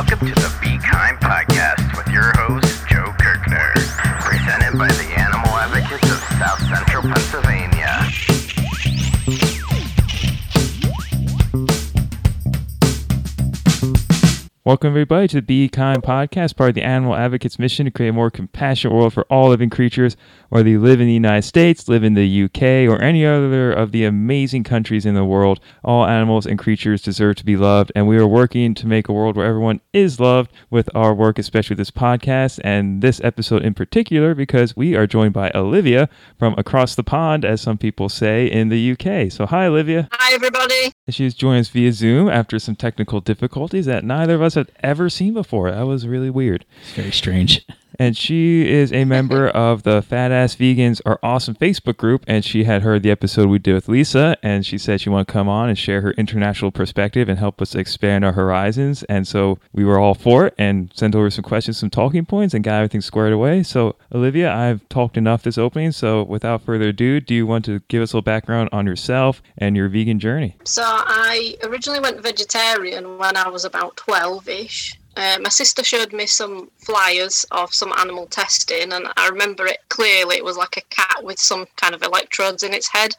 Welcome to the Be Kind podcast with your host, Welcome, everybody, to the Be Kind podcast, part of the Animal Advocates mission to create a more compassionate world for all living creatures, whether you live in the United States, live in the UK, or any other of the amazing countries in the world. All animals and creatures deserve to be loved, and we are working to make a world where everyone is loved with our work, especially this podcast and this episode in particular, because we are joined by Olivia from across the pond, as some people say, in the UK. So, hi, Olivia. Hi, everybody. She's joining us via Zoom after some technical difficulties that neither of us had ever seen before. That was really weird. It's very strange. And she is a member of the Fat Ass Vegans Are Awesome Facebook group. And she had heard the episode we did with Lisa. And she said she wanted to come on and share her international perspective and help us expand our horizons. And so we were all for it and sent over some questions, some talking points, and got everything squared away. So, Olivia, I've talked enough this opening. So, without further ado, do you want to give us a little background on yourself and your vegan journey? So, I originally went vegetarian when I was about 12 ish. Uh, my sister showed me some flyers of some animal testing, and I remember it clearly. It was like a cat with some kind of electrodes in its head.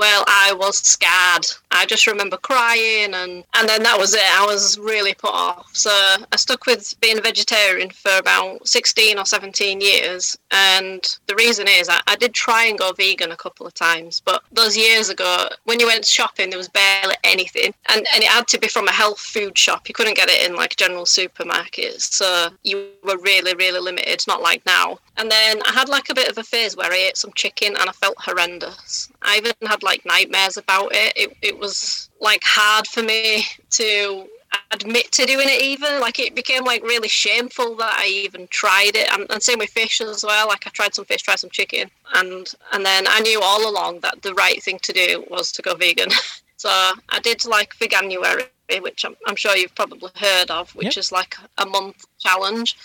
Well, I was scared. I just remember crying, and, and then that was it. I was really put off. So I stuck with being a vegetarian for about 16 or 17 years. And the reason is I, I did try and go vegan a couple of times, but those years ago, when you went shopping, there was barely anything. And, and it had to be from a health food shop. You couldn't get it in like general supermarkets. So you were really, really limited, It's not like now. And then I had like a bit of a phase where I ate some chicken and I felt horrendous. I even had like nightmares about it. It, it was like hard for me to admit to doing it even. Like it became like really shameful that i even tried it. And, and, same with fish as well. Like i tried some fish tried some chicken. And and then i knew all along that the right thing to do was to go vegan. So i did like veganuary which i'm, I'm sure you've probably heard of which yep. is like a month challenge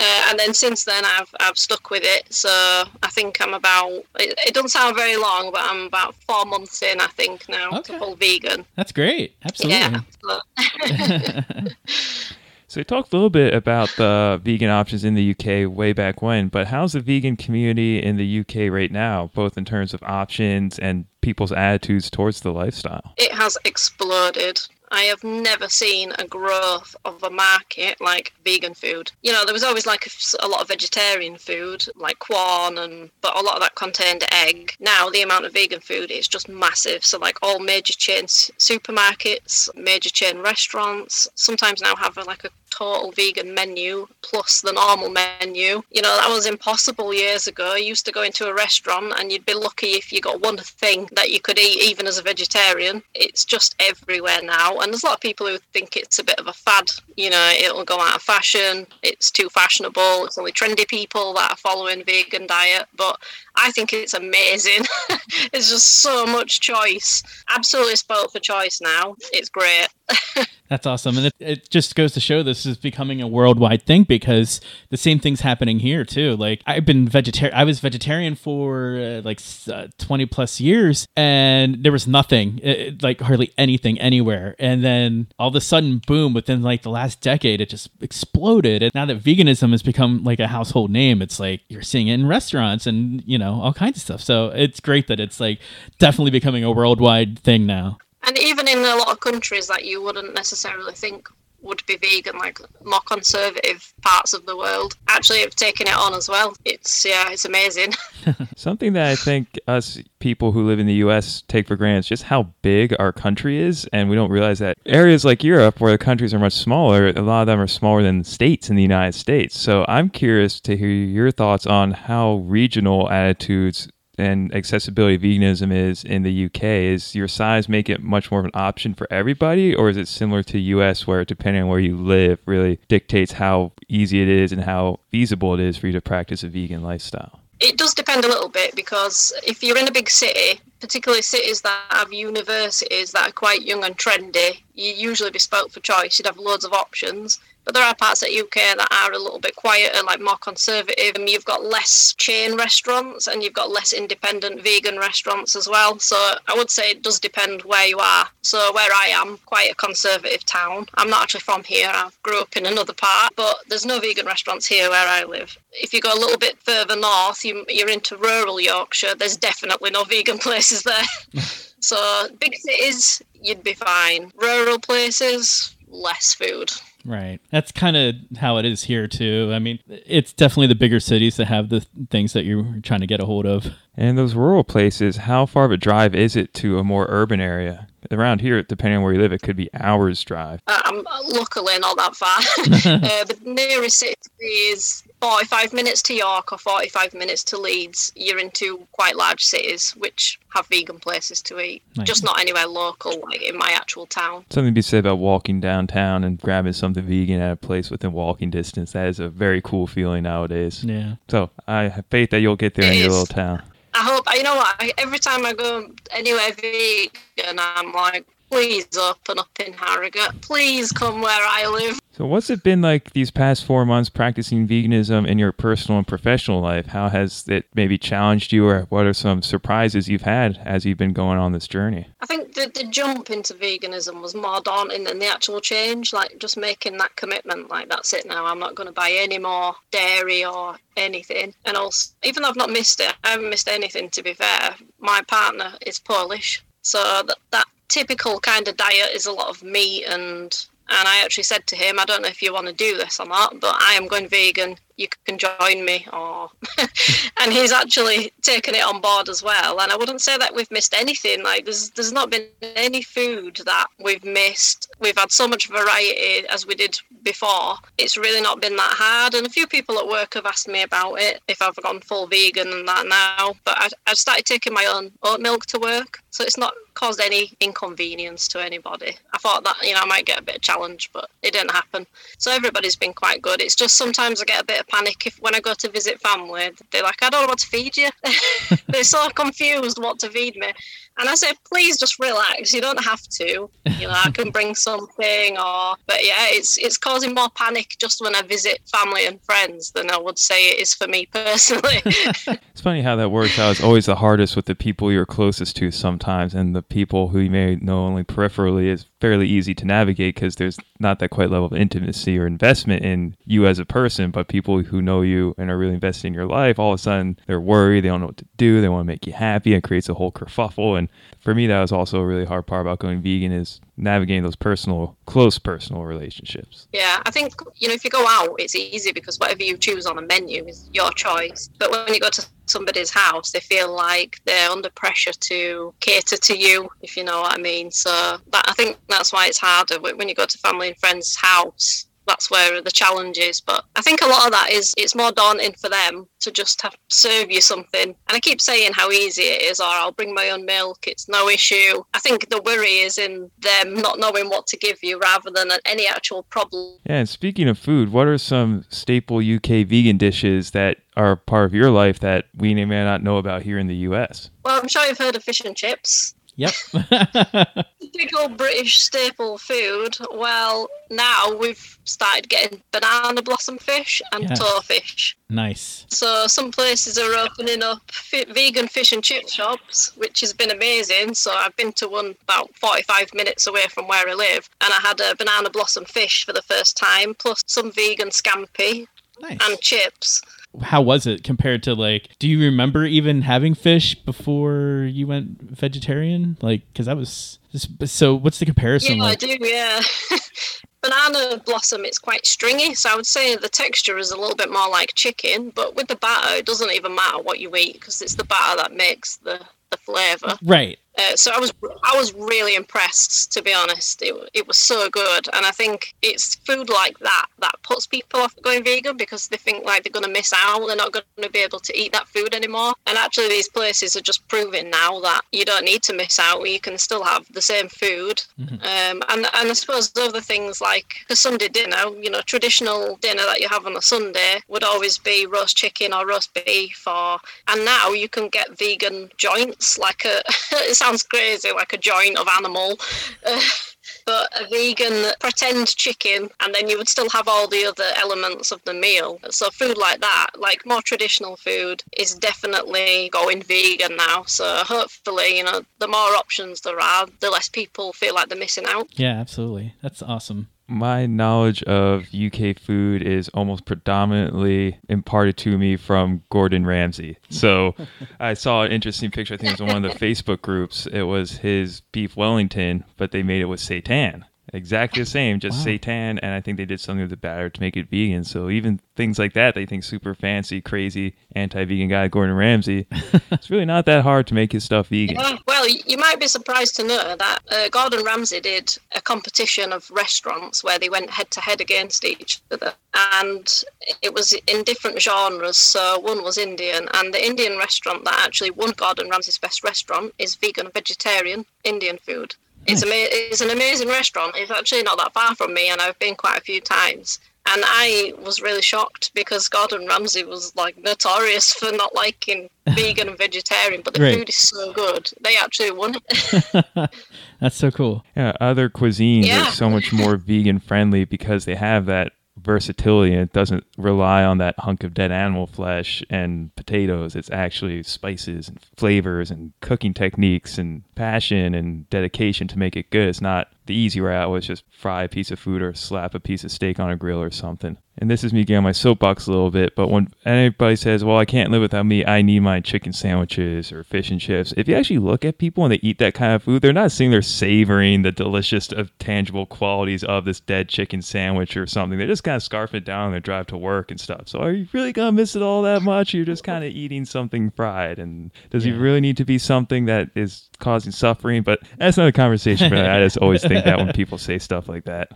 uh, and then since then, I've I've stuck with it. So I think I'm about. It, it doesn't sound very long, but I'm about four months in. I think now okay. to full vegan. That's great. Absolutely. Yeah. so we talked a little bit about the vegan options in the UK way back when, but how's the vegan community in the UK right now, both in terms of options and people's attitudes towards the lifestyle? It has exploded. I have never seen a growth of a market like vegan food. You know, there was always like a, a, lot of vegetarian food, like Quorn, and but a lot of that contained egg. Now the amount of vegan food is just massive. So like all major chain supermarkets, major chain restaurants, sometimes now have like a total vegan menu plus the normal menu. You know, that was impossible years ago. You used to go into a restaurant and you'd be lucky if you got one thing that you could eat, even as a vegetarian. It's just everywhere now. And there's a lot of people who think it's a bit of a fad. You know, it'll go out of fashion, it's too fashionable, it's only trendy people that are following vegan diet. But I think it's amazing. There's just so much choice. Absolutely spoiled for choice now. It's great. That's awesome. And it, it, just goes to show this is becoming a worldwide thing because the same thing's happening here too. Like I've been vegetarian, I was vegetarian for uh, like uh, 20 plus years and there was nothing, it, like hardly anything anywhere. And then all of a sudden, boom, within like the last decade, it just exploded. And now that veganism has become like a household name, it's like you're seeing it in restaurants and, you know, all kinds of stuff. So it's great that it's like definitely becoming a worldwide thing now. And even in a lot of countries that you wouldn't necessarily think would be vegan, like more conservative parts of the world, actually have taken it on as well. It's yeah, it's amazing. Something that I think us people who live in the U.S. take for granted is just how big our country is, and we don't realize that areas like Europe, where the countries are much smaller, a lot of them are smaller than states in the United States. So I'm curious to hear your thoughts on how regional attitudes and accessibility veganism is in the UK is your size make it much more of an option for everybody or is it similar to US where depending on where you live really dictates how easy it is and how feasible it is for you to practice a vegan lifestyle? It does depend a little bit because if you're in a big city, particularly cities that have universities that are quite young and trendy, you usually be bespoke for choice. You'd have loads of options. But there are parts of the UK that are a little bit quieter, like more conservative. And you've got less chain restaurants and you've got less independent vegan restaurants as well. So I would say it does depend where you are. So where I am, quite a conservative town. I'm not actually from here. I grew up in another part, but there's no vegan restaurants here where I live. If you go a little bit further north, you, you're into rural Yorkshire. There's definitely no vegan places there. so big cities, you'd be fine. Rural places, less food. Right. That's kind of how it is here too. I mean, it's definitely the bigger cities that have the things that you're trying to get a hold of. And those rural places, how far of a drive is it to a more urban area? Around here, depending on where you live, it could be hours drive. Uh, I'm luckily not that far. uh, the nearest city is 45 minutes to York or 45 minutes to Leeds. You're into quite large cities which have vegan places to eat, Nice. just not anywhere local, like in my actual town. Something to be said about walking downtown and grabbing something vegan at a place within walking distance. That is a very cool feeling nowadays. Yeah. So I have faith that you'll get there It in your is. little town. I hope, you know what, every time I go anywhere vegan, I'm like, please open up in Harrogate. Please come where I live. So what's it been like these past four months practicing veganism in your personal and professional life? How has it maybe challenged you, or what are some surprises you've had as you've been going on this journey? I think the, the jump into veganism was more daunting than the actual change. Like just making that commitment, like that's it now. I'm not going to buy any more dairy or anything. And also, even though I've not missed it, I haven't missed anything. To be fair, my partner is Polish, so that that typical kind of diet is a lot of meat and. And I actually said to him, I don't know if you want to do this or not, but I am going vegan. You can join me, or and he's actually taken it on board as well. And I wouldn't say that we've missed anything. Like there's there's not been any food that we've missed. We've had so much variety as we did before. It's really not been that hard. And a few people at work have asked me about it if I've gone full vegan and that now. But I, I've started taking my own oat milk to work, so it's not caused any inconvenience to anybody. I thought that you know I might get a bit of challenge, but it didn't happen. So everybody's been quite good. It's just sometimes I get a bit of panic if when I go to visit family, they're like, I don't know what to feed you. they're so confused what to feed me. And I say, please just relax. You don't have to. You know, I can bring something or but yeah, it's it's causing more panic just when I visit family and friends than I would say it is for me personally. It's funny how that works out. It's always the hardest with the people you're closest to sometimes, and the people who you may know only peripherally is fairly easy to navigate because there's not that quite level of intimacy or investment in you as a person. But people who know you and are really invested in your life, all of a sudden they're worried, they don't know what to do, they want to make you happy, and creates a whole kerfuffle. And for me, that was also a really hard part about going vegan is navigating those personal, close personal relationships. Yeah, I think you know if you go out, it's easy because whatever you choose on a menu is your choice. But when you go to somebody's house, they feel like they're under pressure to cater to you, if you know what I mean. So that, I think that's why it's harder when you go to family and friends' house. That's where the challenge is. But I think a lot of that is it's more daunting for them to just have serve you something. And I keep saying how easy it is, or I'll bring my own milk. It's no issue. I think the worry is in them not knowing what to give you rather than any actual problem. Yeah, and speaking of food, what are some staple UK vegan dishes that are part of your life that we may not know about here in the US? Well, I'm sure you've heard of fish and chips. Yep. Big old British staple food. Well, now we've started getting banana blossom fish and Yes. toadfish. nice. So some places are opening up fi- vegan fish and chip shops, which has been amazing. So I've been to one about 45 minutes away from where I live, and I had a banana blossom fish for the first time, plus some vegan scampi Nice. and chips. How was it compared to like? Do you remember even having fish before you went vegetarian? Like, because that was so. What's the comparison Yeah, I do. Yeah. Banana blossom, it's quite stringy, so I would say the texture is a little bit more like chicken. But with the batter, it doesn't even matter what you eat because it's the batter that makes the the flavour. Right. Uh, so I was I was really impressed, to be honest. It, it was so good, and I think it's food like that that puts people off going vegan because they think like they're going to miss out. They're not going to be able to eat that food anymore. And actually, these places are just proving now that you don't need to miss out. You can still have the same food. Um, and and I suppose other things like a Sunday dinner, you know, traditional dinner that you have on a Sunday would always be roast chicken or roast beef, or and now you can get vegan joints like a. sounds crazy, like a joint of animal. Uh, but a vegan pretend chicken, and then you would still have all the other elements of the meal. So food like that, like more traditional food, is definitely going vegan now. So hopefully, you know, the more options there are, the less people feel like they're missing out. Yeah, absolutely. That's awesome. My knowledge of UK food is almost predominantly imparted to me from Gordon Ramsay. So I saw an interesting picture. I think it was in one of the Facebook groups. It was his beef Wellington, but they made it with seitan. Exactly the same, just Wow. seitan, and I think they did something with the batter to make it vegan. So even things like that, they think super fancy, crazy, anti-vegan guy Gordon Ramsay. it's really not that hard to make his stuff vegan. Yeah, well, you might be surprised to know that uh, Gordon Ramsay did a competition of restaurants where they went head to head against each other, and it was in different genres. So one was Indian, and the Indian restaurant that actually won Gordon Ramsay's best restaurant is vegan vegetarian Indian food. It's, ama- it's an amazing restaurant. It's actually not that far from me, and I've been quite a few times. And I was really shocked because Gordon Ramsay was like notorious for not liking vegan and vegetarian, but the Right. food is so good. They actually won it. That's so cool. Yeah, other cuisines Yeah. are so much more vegan friendly because they have that versatility and it doesn't rely on that hunk of dead animal flesh and potatoes. It's actually spices and flavors and cooking techniques and passion and dedication to make it good. It's not the easy route was just fry a piece of food or slap a piece of steak on a grill or something. And this is me getting on my soapbox a little bit, but when anybody says, "Well, I can't live without meat. I need my chicken sandwiches or fish and chips," if you actually look at people and they eat that kind of food, they're not sitting there savoring the delicious, of tangible qualities of this dead chicken sandwich or something. They're just kind of scarfing it down on their drive to work and stuff. So, are you really gonna miss it all that much? You're just kind of eating something fried, and does it really need to be something that is causing suffering? But that's another conversation. But I just always think that when people say stuff like that.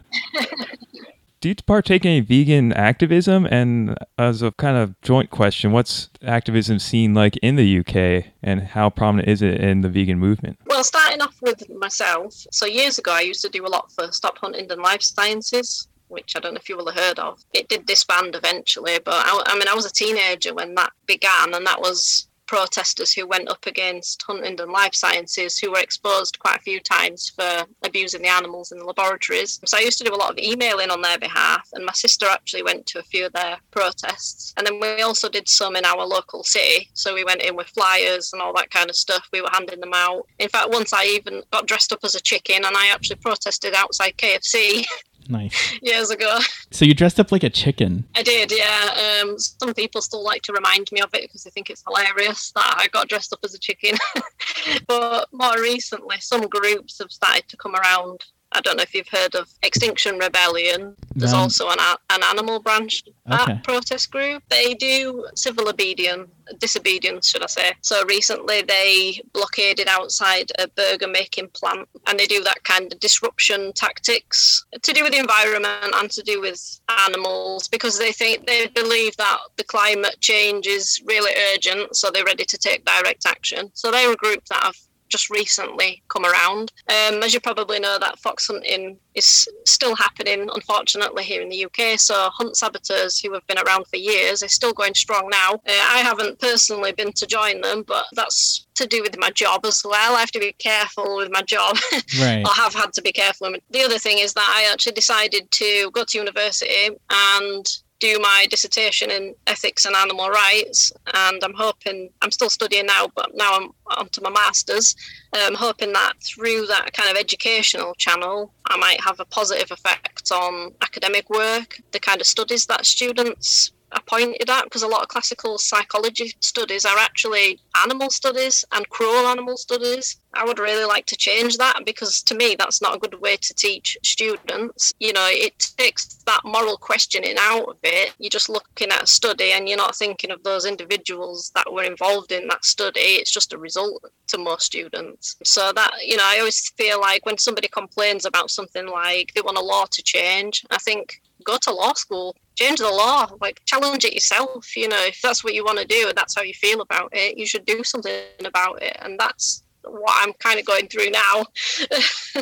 Do you partake in any vegan activism? And as a kind of joint question, what's activism seen like in the UK and how prominent is it in the vegan movement? Well, starting off with myself, so years ago I used to do a lot for Stop Huntingdon Life Sciences, which I don't know if you will have heard of. It did disband eventually, but I, I mean, I was a teenager when that began, and that was protesters who went up against Huntingdon Life Sciences who were exposed quite a few times for abusing the animals in the laboratories. So I used to do a lot of emailing on their behalf, and my sister actually went to a few of their protests. And then we also did some in our local city. So we went in with flyers and all that kind of stuff. We were handing them out. In fact, once I even got dressed up as a chicken and I actually protested outside KFC Nice. years ago. So you dressed up like a chicken. I did, yeah. Um, some people still like to remind me of it because they think it's hilarious that I got dressed up as a chicken. but more recently, some groups have started to come around. I don't know if you've heard of Extinction Rebellion. There's No. also an, an animal branch Okay. protest group. They do civil obedience, disobedience, should I say. So recently they blockaded outside a burger making plant and they do that kind of disruption tactics to do with the environment and to do with animals because they think they believe that the climate change is really urgent, so they're ready to take direct action. So they're a group that have just recently come around. Um, as you probably know, that fox hunting is still happening, unfortunately, here in the UK. So hunt saboteurs who have been around for years are still going strong now. Uh, I haven't personally been to join them, but that's to do with my job as well. I have to be careful with my job. Right. I have had to be careful. The other thing is that I actually decided to go to university and do my dissertation in ethics and animal rights. And I'm hoping, I'm still studying now, but now I'm onto my master's. I'm hoping that through that kind of educational channel, I might have a positive effect on academic work, the kind of studies that students are pointed at because a lot of classical psychology studies are actually animal studies and cruel animal studies. I would really like to change that because to me that's not a good way to teach students. You know, it takes that moral questioning out of it. You're just looking at a study and you're not thinking of those individuals that were involved in that study. It's just a result to most students. So that, you know, I always feel like when somebody complains about something like they want a law to change, I think go to law school change the law like challenge it yourself you know if that's what you want to do and that's how you feel about it you should do something about it and that's what i'm kind of going through now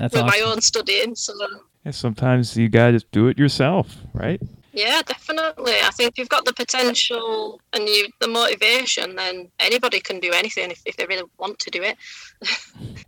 with my own studying so Yeah, sometimes you gotta just do it yourself, right? yeah definitely i think if you've got the potential and you the motivation then anybody can do anything if, if they really want to do it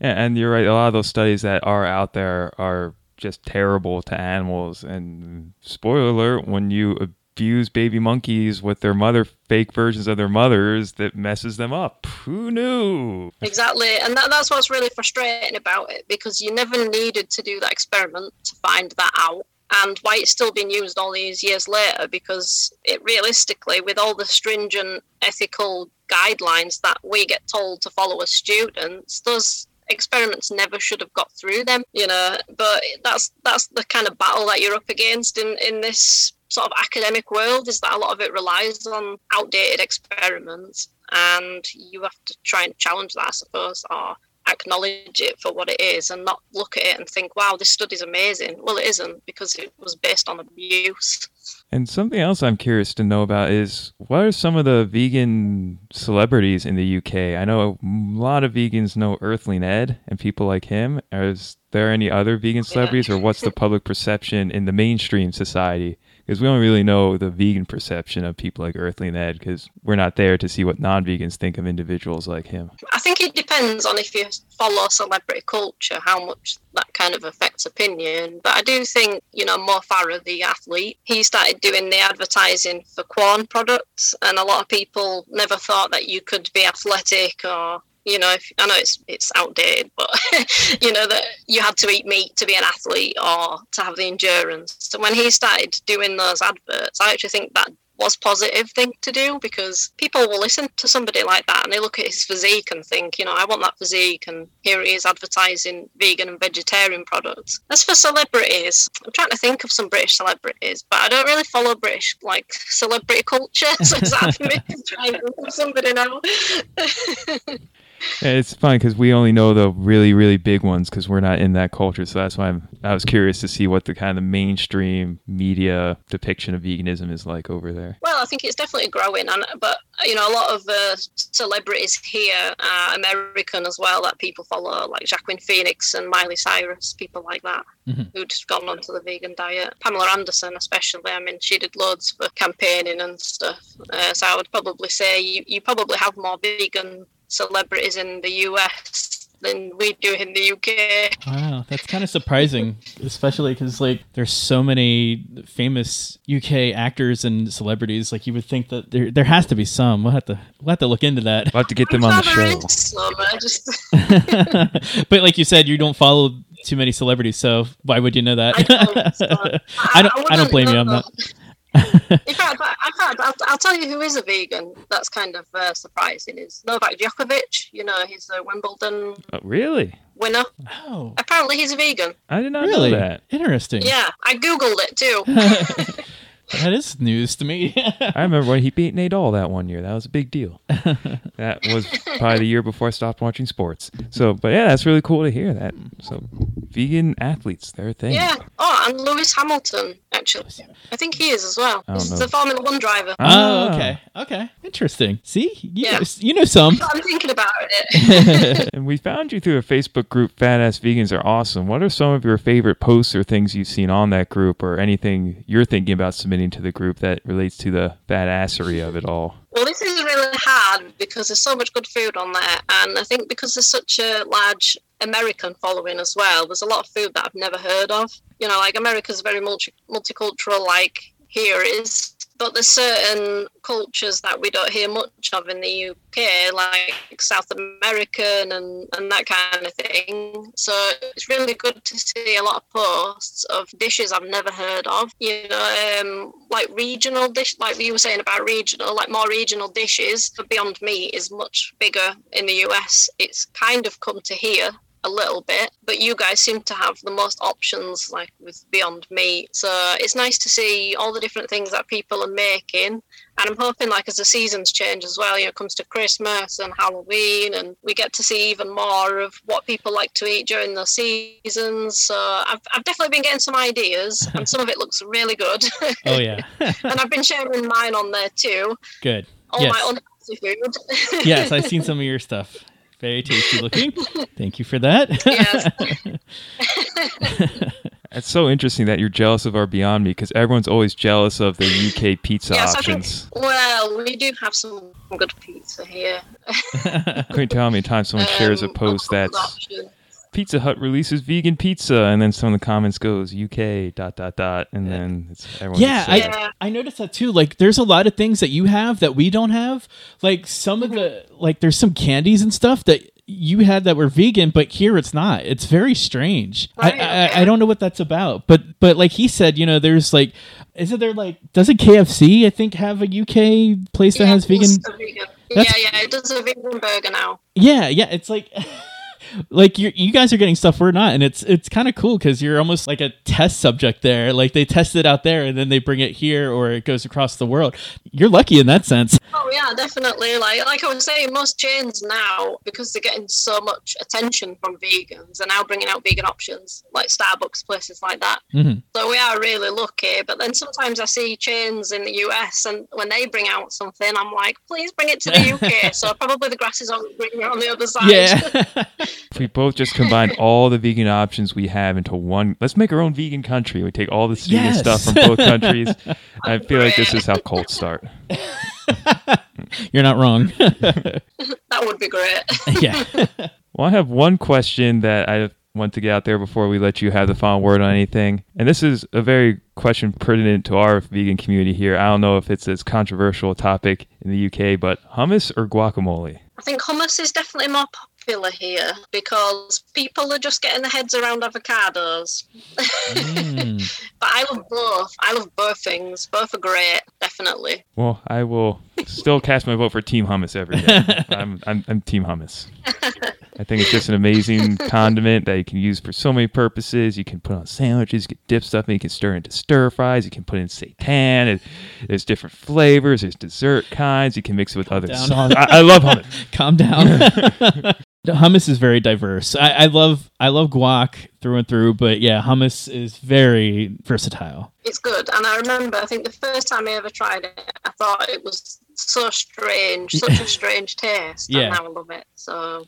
Yeah, and you're right. A lot of those studies that are out there are just terrible to animals. And spoiler alert, when you abuse baby monkeys with their mother fake versions of their mothers, that messes them up. Who knew? Exactly, and that, that's what's really frustrating about it because you never needed to do that experiment to find that out. And why it's still being used all these years later, because it realistically, with all the stringent ethical guidelines that we get told to follow as students, those experiments never should have got through them, you know. But that's that's the kind of battle that you're up against in in this sort of academic world is that a lot of it relies on outdated experiments and you have to try and challenge that i suppose or acknowledge it for what it is and not look at it and think wow this study's amazing well it isn't because it was based on abuse And something else I'm curious to know about is what are some of the vegan celebrities in the UK? I know a lot of vegans know Earthling Ed and people like him. Is there any other vegan oh, celebrities, or what's the public perception in the mainstream society? Because we don't really know the vegan perception of people like Earthling Ed because we're not there to see what non vegans think of individuals like him. I think it depends on if you follow celebrity culture, how much that kind of affects opinion. But I do think, you know, Mo Farah, the athlete, he started doing the advertising for Quorn products, and a lot of people never thought that you could be athletic or you know, I know it's it's outdated, but you know that you had to eat meat to be an athlete or to have the endurance. So when he started doing those adverts, I actually think that was positive thing to do because people will listen to somebody like that and they look at his physique and think, you know, I want that physique and here he is advertising vegan and vegetarian products. As for celebrities, I'm trying to think of some British celebrities, but I don't really follow British like celebrity culture, so it's for me to try and somebody now. Yeah, It's funny because we only know the really, really big ones because we're not in that culture. So that's why I'm, I was curious to see what the kind of mainstream media depiction of veganism is like over there. Well, I think it's definitely growing, and but you know, a lot of uh, celebrities here are American as well that people follow, like Joaquin Phoenix and Miley Cyrus, people like that, Mhm. who'd gone onto the vegan diet. Pamela Anderson, especially, I mean, she did loads for campaigning and stuff. Uh, so I would probably say you, you probably have more vegan celebrities in the US than we do in the UK. Wow, that's kind of surprising, especially because like there's so many famous UK actors and celebrities. Like you would think that there there has to be some. We'll have to we'll have to look into that. We'll have to get them on the I'm sure there show. is some, just but like you said, you don't follow too many celebrities, so why would you know that? I don't, so I don't. I don't blame you on know. that. In fact, I- in fact I'll, I'll tell you who is a vegan. That's kind of uh, surprising. Is Novak Djokovic. You know, he's a Wimbledon Oh, really? winner. Oh, Apparently, he's a vegan. I did not really? know that. Interesting. Yeah, I googled it too. that is news to me. I remember when he beat Nadal that one year. That was a big deal. that was probably the year before I stopped watching sports. So, but yeah, that's really cool to hear that. So, vegan athletes, their thing. yeah. Oh, and Lewis Hamilton. Actually, I think he is as well. I don't He's know. the Formula One driver. oh, Ah. okay. Okay. Interesting. See, you, Yeah. know, you know some. I'm thinking about it. and we found you through a Facebook group, Fat Ass Vegans Are Awesome. What are some of your favorite posts or things you've seen on that group or anything you're thinking about submitting to the group that relates to the badassery of it all? Well, this is really hard because there's so much good food on there, and I think because there's such a large American following as well, there's a lot of food that I've never heard of. You know, like America's very multi- multicultural, like here is, but there's certain cultures that we don't hear much of in the UK, like South American and, and that kind of thing. So it's really good to see a lot of posts of dishes I've never heard of. You know, um, like regional dish, like you were saying about regional, like more regional dishes. Beyond Meat is much bigger in the US. It's kind of come to here a little bit, but you guys seem to have the most options, like with Beyond Meat. So it's nice to see all the different things that people are making. And I'm hoping, like, as the seasons change as well, you know, it comes to Christmas and Halloween, and we get to see even more of what people like to eat during the seasons. So I've, I've definitely been getting some ideas, and some of it looks really good. Oh yeah. and I've been sharing mine on there too. Good. All Yes. my unhealthy food. yes, I've seen some of your stuff. Very tasty looking. Thank you for that. Yes. It's so interesting that you're jealous of our Beyond Meat because everyone's always jealous of the UK pizza Yes, I think- options. well, we do have some good pizza here. Couldn't tell how many times someone shares a Um, post lots that's options. Pizza Hut releases vegan pizza, and then some of the comments goes UK dot dot dot, and then it's everyone. Yeah, I, I noticed that too. Like, there's a lot of things that you have that we don't have. Like, some of mm-hmm. the, like, there's some candies and stuff that you had that were vegan, but here it's not. It's very strange. Right, I. I, I don't know what that's about. But, but like he said, you know, there's like, isn't there like, doesn't KFC, I think, have a UK place that has vegan? vegan. Yeah, yeah, it does a vegan burger now. Yeah, yeah. It's like. Like you, you guys are getting stuff we're not, and it's it's kind of cool because you're almost like a test subject there. Like they test it out there, and then they bring it here, or it goes across the world. You're lucky in that sense. Oh yeah, definitely. Like like I was saying, most chains now because they're getting so much attention from vegans, are now bringing out vegan options like Starbucks, places like that. Mhm. So we are really lucky. But then sometimes I see chains in the US, and when they bring out something, I'm like, please bring it to the UK. so probably the grass is on greener on the other side. Yeah, If we both just combine all the vegan options we have into one, let's make our own vegan country. We take all the vegan Yes. stuff from both countries. I feel like this is how cults start. you're not wrong. that would be great. yeah, Well, I have one question that I want to get out there before we let you have the final word on anything. And this is a very question pertinent to our vegan community here. I don't know if it's as controversial a topic in the UK, but hummus or guacamole? I think hummus is definitely more popular here because people are just getting their heads around avocados. Mm. But I love both. I love both things. Both are great, definitely. Well, I will still cast my vote for Team Hummus every day. I'm, I'm, I'm Team Hummus. I think it's just an amazing condiment that you can use for so many purposes. You can put on sandwiches, you can dip stuff in, you can stir into stir fries, you can put in seitan. It, there's different flavors, there's dessert kinds. You can mix it with other down. sauces. I, I love hummus. Calm down. hummus is very diverse. I, I love I love guac through and through, but yeah, hummus is very versatile. It's good. And I remember, I think the first time I ever tried it, I thought it was so strange, such a strange taste. Yeah. And I love it. So,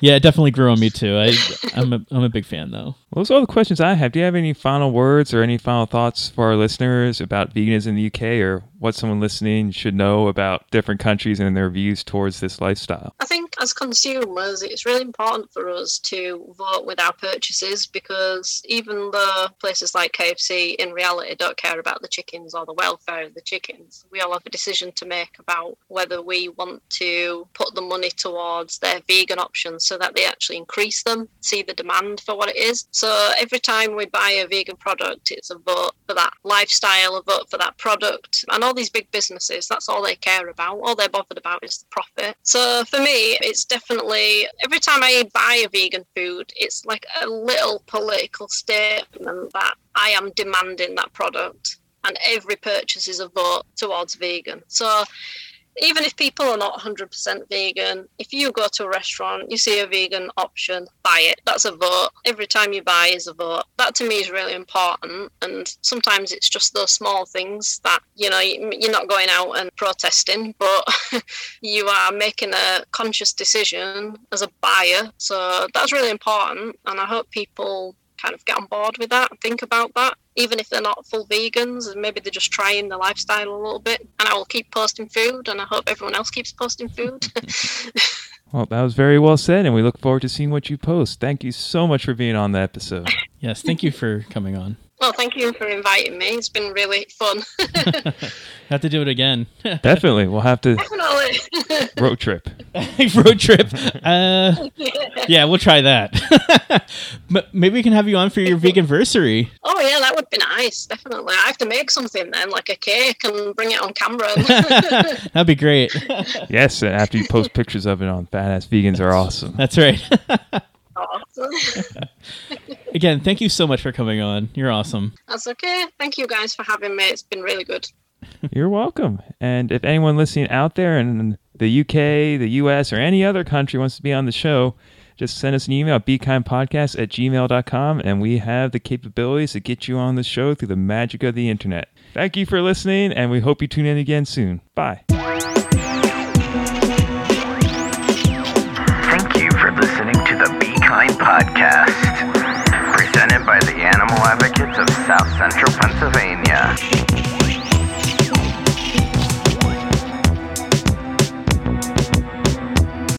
Yeah, it definitely grew on me too. I I'm a I'm a big fan though. Well, those are all the questions I have. Do you have any final words or any final thoughts for our listeners about veganism in the UK or what someone listening should know about different countries and their views towards this lifestyle? I think as consumers, it's really important for us to vote with our purchases because even though places like KFC in reality don't care about the chickens or the welfare of the chickens, we all have a decision to make about whether we want to put the money towards their vegan options so that they actually increase them, see the demand for what it is. So every time we buy a vegan product, it's a vote for that lifestyle, a vote for that product. And all these big businesses, that's all they care about. All they're bothered about is the profit. So for me, it's definitely every time I buy a vegan food, it's like a little political statement that I am demanding that product. And every purchase is a vote towards vegan. So even if people are not 100% vegan, if you go to a restaurant, you see a vegan option, buy it. That's a vote. Every time you buy is a vote. That to me is really important. And sometimes it's just those small things that, you know, you- you're not going out and protesting, but you are making a conscious decision as a buyer. So that's really important. And I hope people kind of get on board with that and think about that even if they're not full vegans and maybe they're just trying the lifestyle a little bit and i will keep posting food and i hope everyone else keeps posting food Well, that was very well said, and we look forward to seeing what you post. Thank you so much for being on the episode. Yes, thank you for coming on. Well thank you for inviting me it's been really fun Have to do it again. Definitely, we'll have to definitely road trip. Road trip. Uh, yeah, we'll try that. but maybe we can have you on for your vegan versary. oh yeah that would be nice definitely i have to make something then like a cake and bring it on camera That'd be great. Yes, and after you post pictures of it on Badass Vegans are awesome. That's right. awesome. Again, thank you so much for coming on. You're awesome. that's okay thank you guys for having me it's been really good You're welcome. And if anyone listening out there in the UK, the US, or any other country wants to be on the show, just send us an email at bekindpodcast at gmail.com and we have the capabilities to get you on the show through the magic of the internet. Thank you for listening, and we hope you tune in again soon. Bye. Thank you for listening to the Be Kind podcast, presented by the Animal Advocates of South Central Pennsylvania.